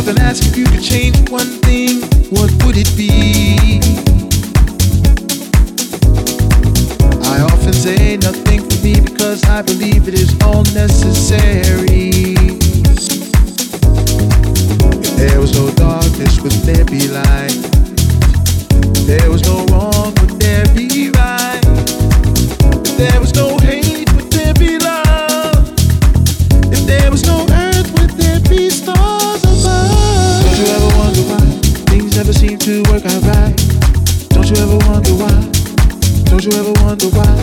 stop and ask if you could change one thing, what would it be? I often say nothing for me because I believe it is all necessary. If there was no darkness, would there be light? If there was no wrong, would there be right? Don't you ever wonder why?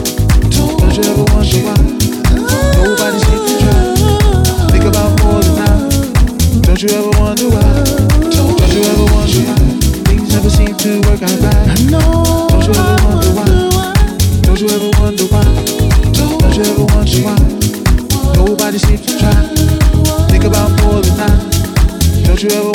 Don't, you ever wonder why? Nobody's taking try. Think about more than I. Don't you ever wonder why? Don't, you ever wonder why? Things never seem to work out right. Don't you ever wonder why? Don't you ever wonder why? Don't you ever wonder why? Nobody seems to try. Think about more than I. Don't you ever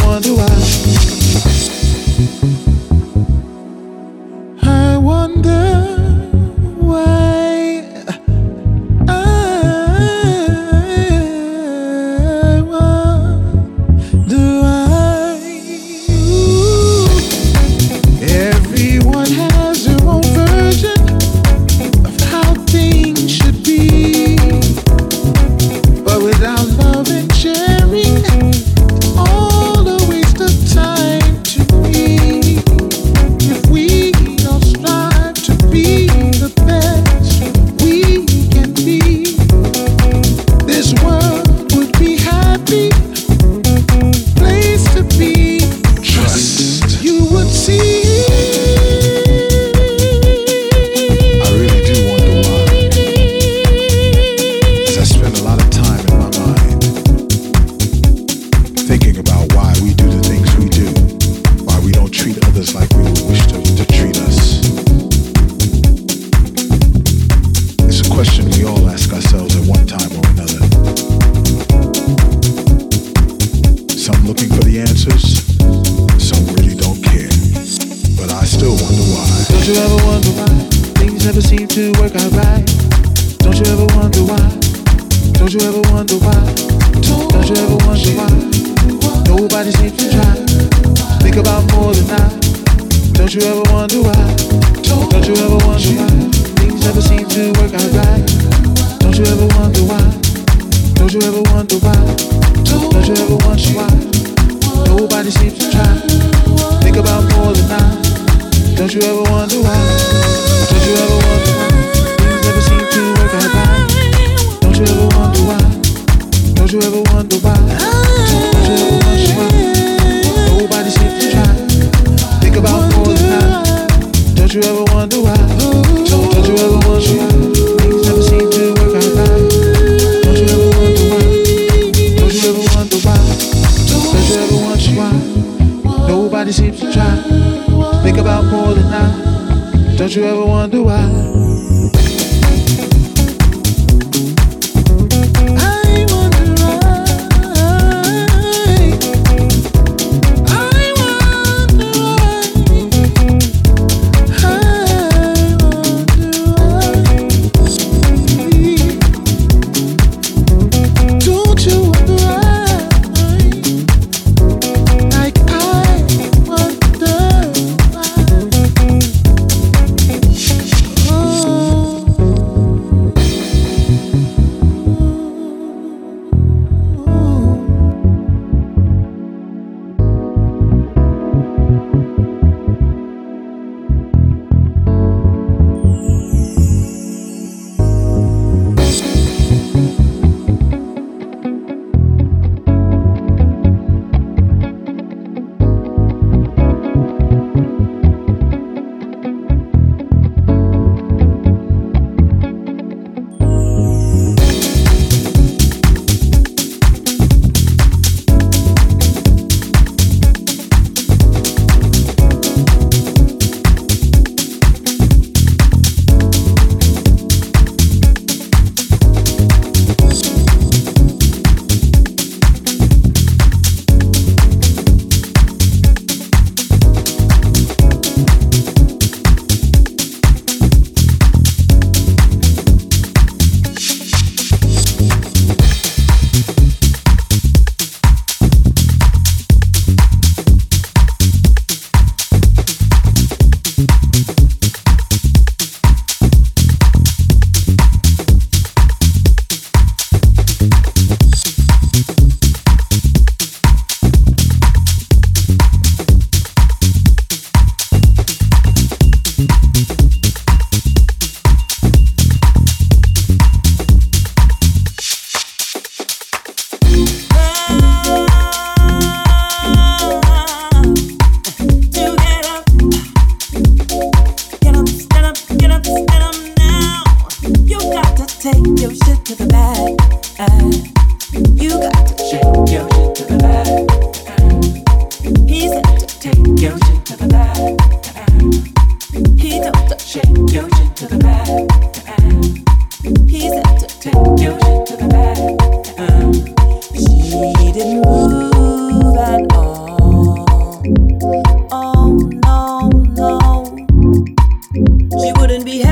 We wouldn't be happy.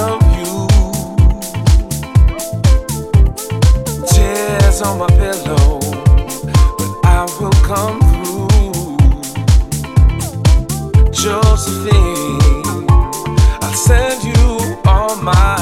of you. Tears on my pillow, but I will come through. Josephine, I'll send you all my.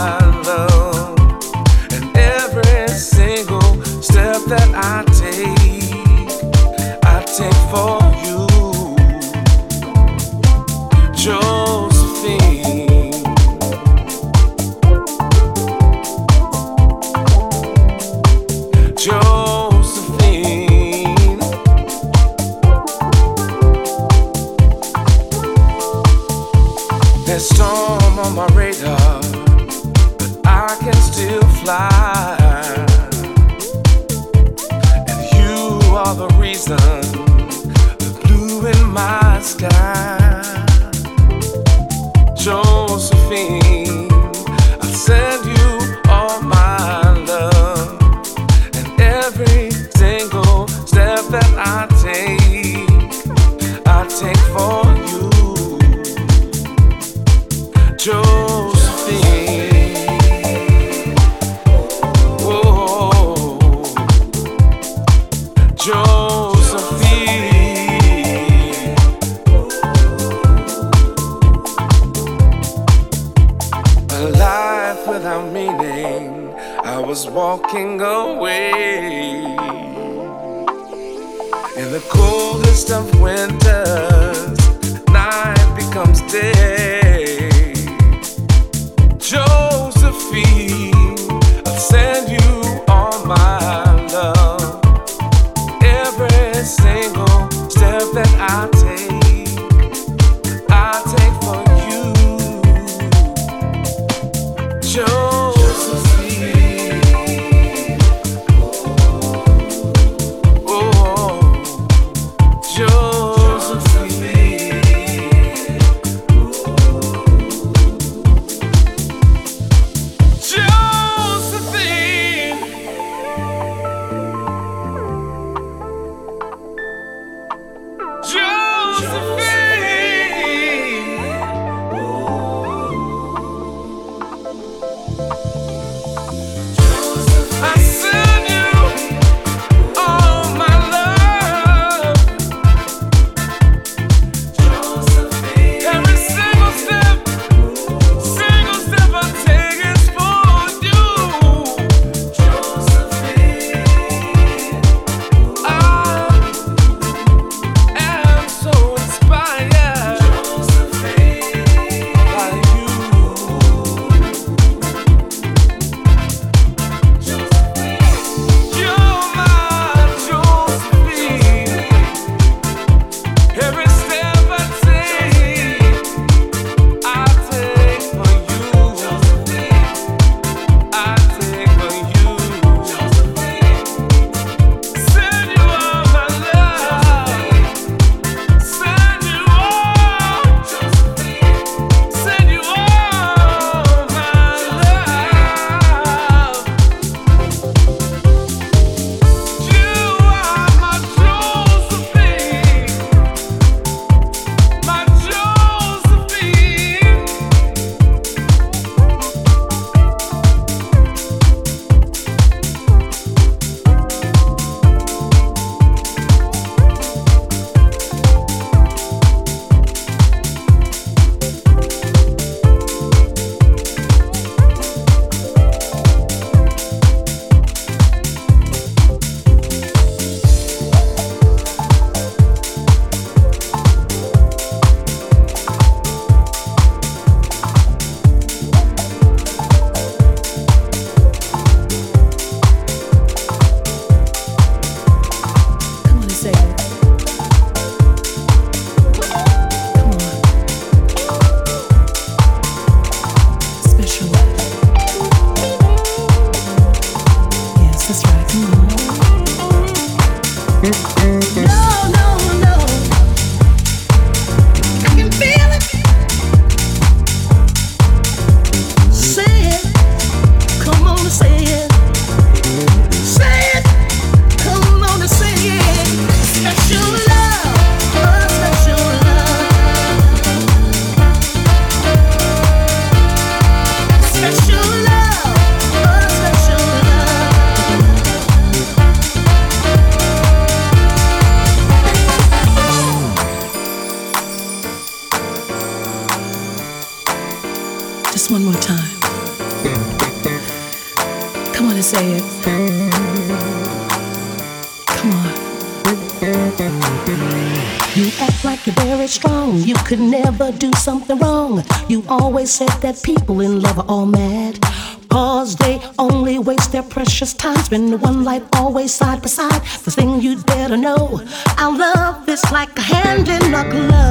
Said that people in love are all mad. Cause they only waste their precious time. Spend one life always side by side. The thing you'd better know. Our love is like a hand in a glove.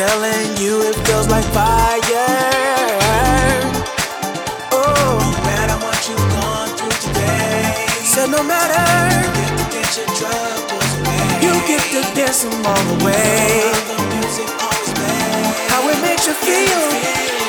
telling you it feels like fire. Oh, no matter what you've gone through today, said no matter. You get to get your troubles away. You get to dance them all. The music always How it makes you feel.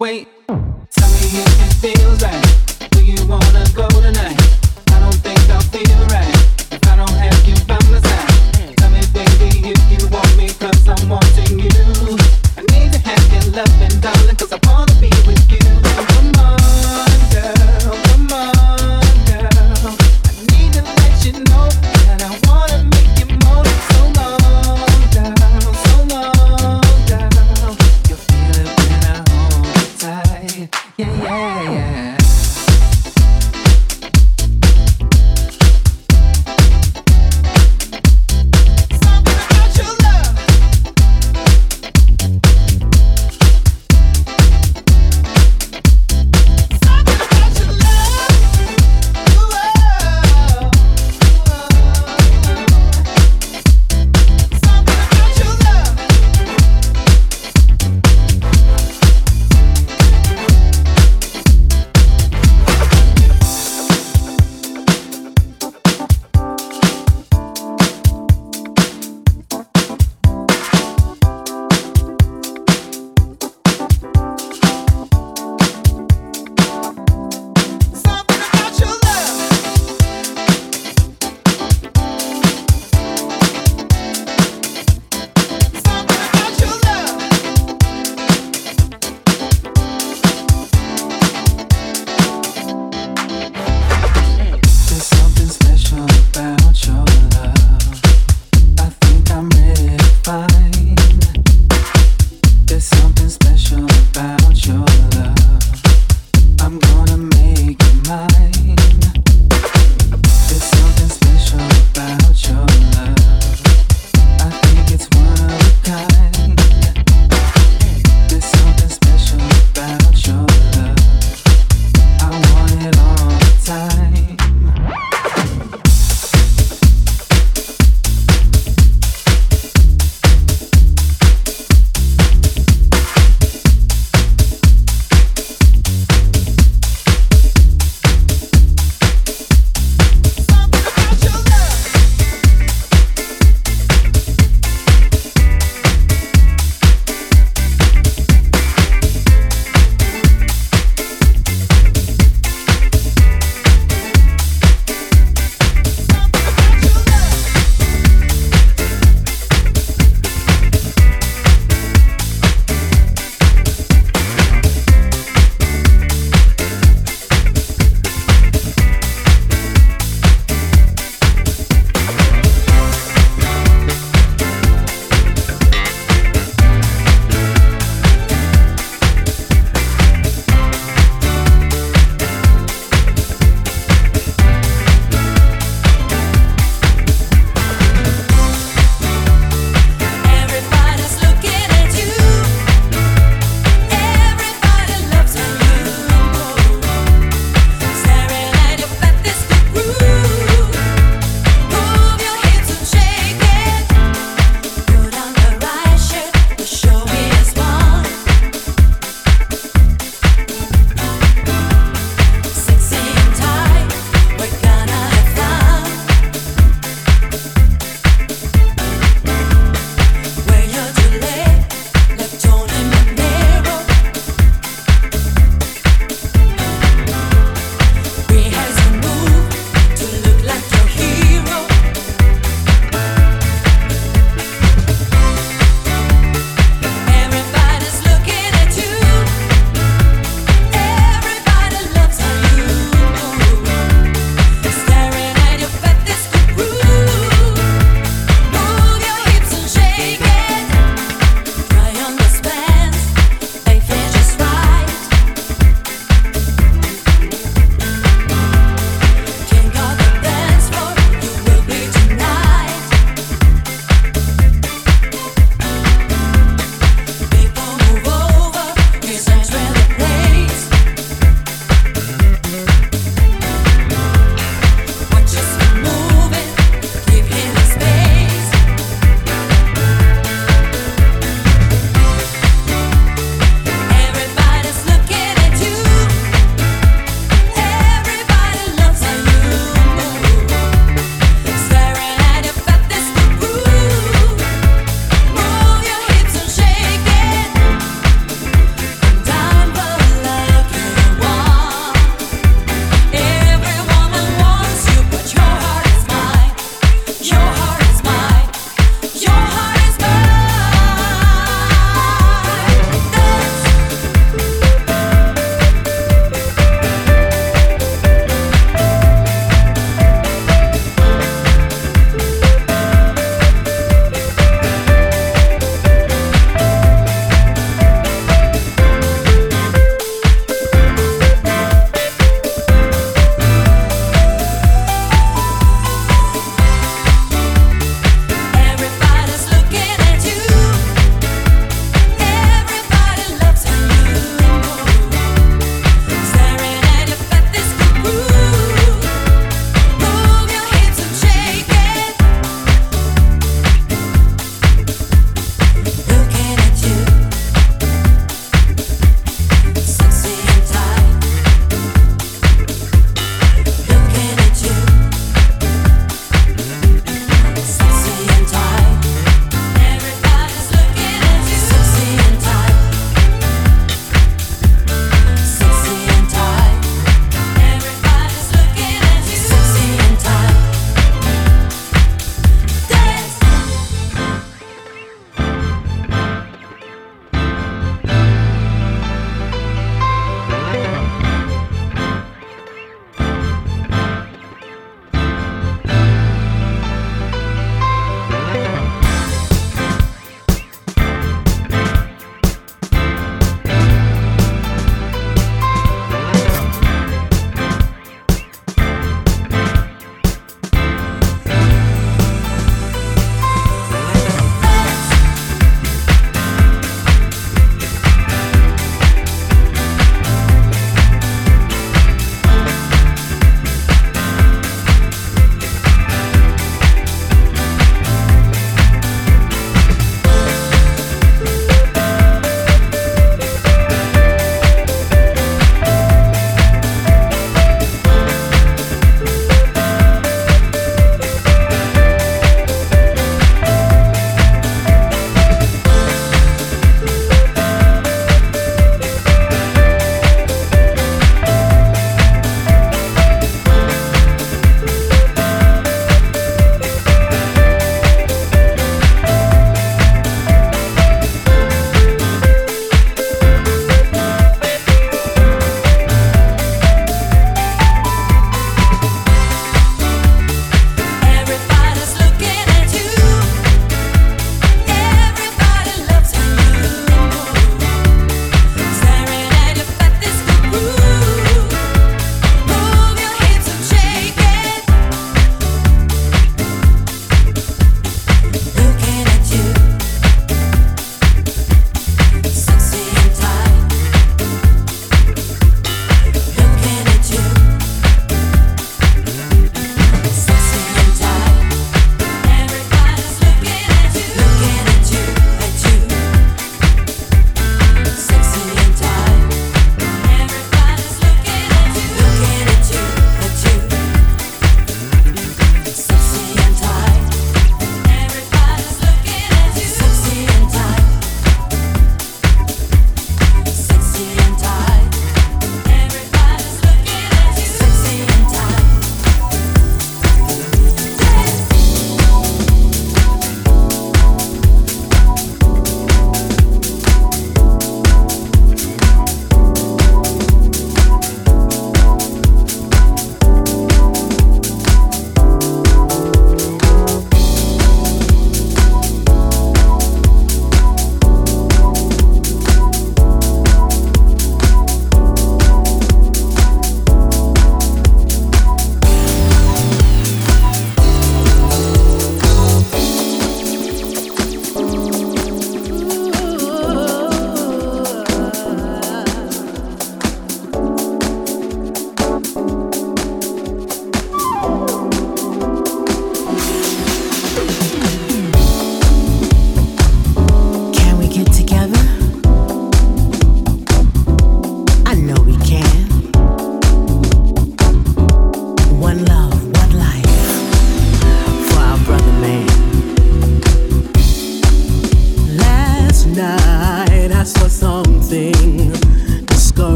wait.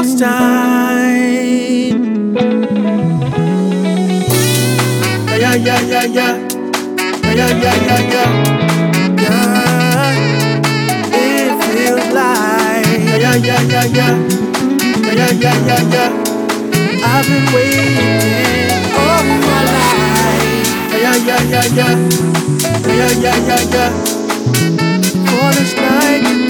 lost time. Yeah, yeah, yeah, yeah. Yeah, yeah, yeah, yeah. yeah. It feels like. Yeah, yeah, yeah, yeah. Yeah, yeah, yeah, yeah. I've been waiting all my life. Yeah, yeah, yeah, yeah. Yeah, yeah, yeah, yeah. For this night